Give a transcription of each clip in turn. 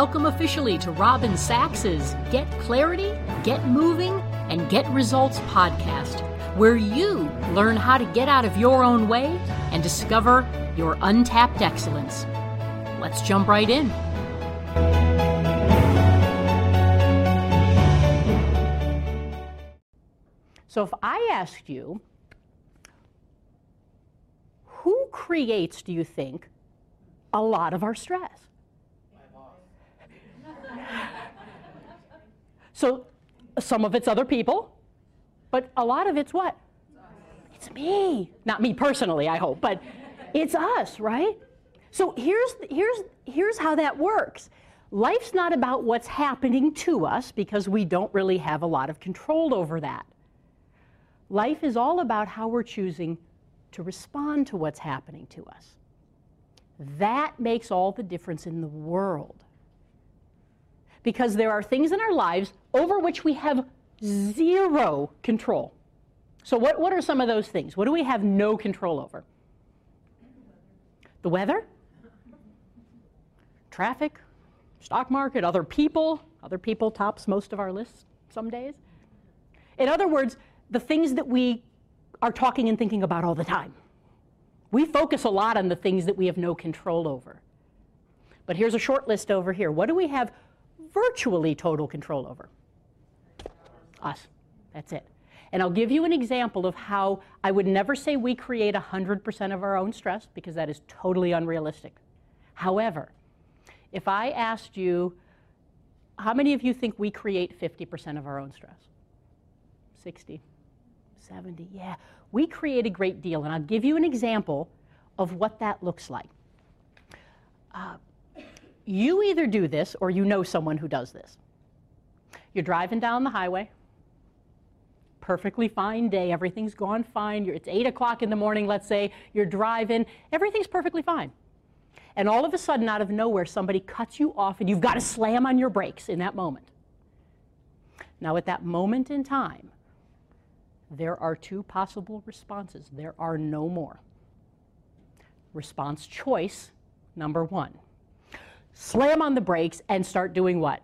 welcome officially to Robin Sachs's Get Clarity, Get Moving, and Get Results podcast, where you learn how to get out of your own way and discover your untapped excellence. Let's jump right in. So, if I asked you, who creates, do you think, a lot of our stress? So, some of it's other people, but a lot of it's what? It's me. Not me personally, I hope, but it's us, right? So here's, here's, here's how that works. Life's not about what's happening to us because we don't really have a lot of control over that. Life is all about how we're choosing to respond to what's happening to us. That makes all the difference in the world. Because there are things in our lives over which we have zero control. So, what, what are some of those things? What do we have no control over? The weather, traffic, stock market, other people. Other people tops most of our lists some days. In other words, the things that we are talking and thinking about all the time. We focus a lot on the things that we have no control over. But here's a short list over here. What do we have virtually total control over? Us. That's it. And I'll give you an example of how I would never say we create 100% of our own stress because that is totally unrealistic. However, if I asked you, how many of you think we create 50% of our own stress? 60, 70, yeah. We create a great deal, and I'll give you an example of what that looks like. Uh, you either do this or you know someone who does this. You're driving down the highway, perfectly fine day, everything's gone fine. You're, it's 8 o'clock in the morning, let's say, you're driving, everything's perfectly fine. And all of a sudden, out of nowhere, somebody cuts you off and you've got to slam on your brakes in that moment. Now, at that moment in time, there are two possible responses. There are no more. Response choice number one slam on the brakes and start doing what?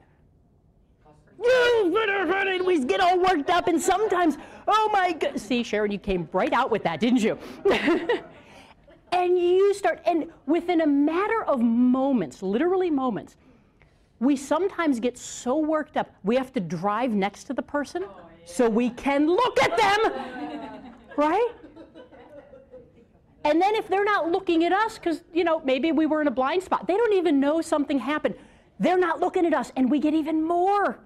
we get all worked up, and sometimes, oh my God. See, Sharon, you came right out with that, didn't you? and you start, and within a matter of moments, literally moments, we sometimes get so worked up, we have to drive next to the person oh, so we can look at them, right? And then if they're not looking at us, because, you know, maybe we were in a blind spot, they don't even know something happened. They're not looking at us, and we get even more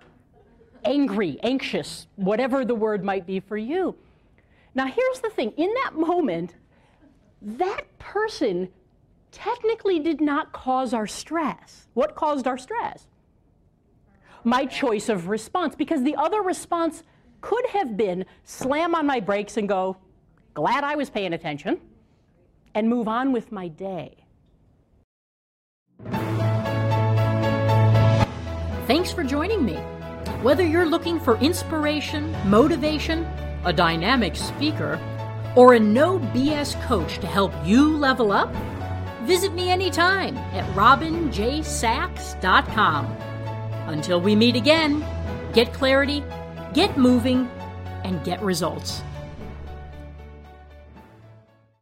angry, anxious, whatever the word might be for you. Now, here's the thing in that moment, that person technically did not cause our stress. What caused our stress? My choice of response, because the other response could have been slam on my brakes and go, glad I was paying attention, and move on with my day. Thanks for joining me. Whether you're looking for inspiration, motivation, a dynamic speaker, or a no BS coach to help you level up, visit me anytime at robinjsachs.com. Until we meet again, get clarity, get moving, and get results.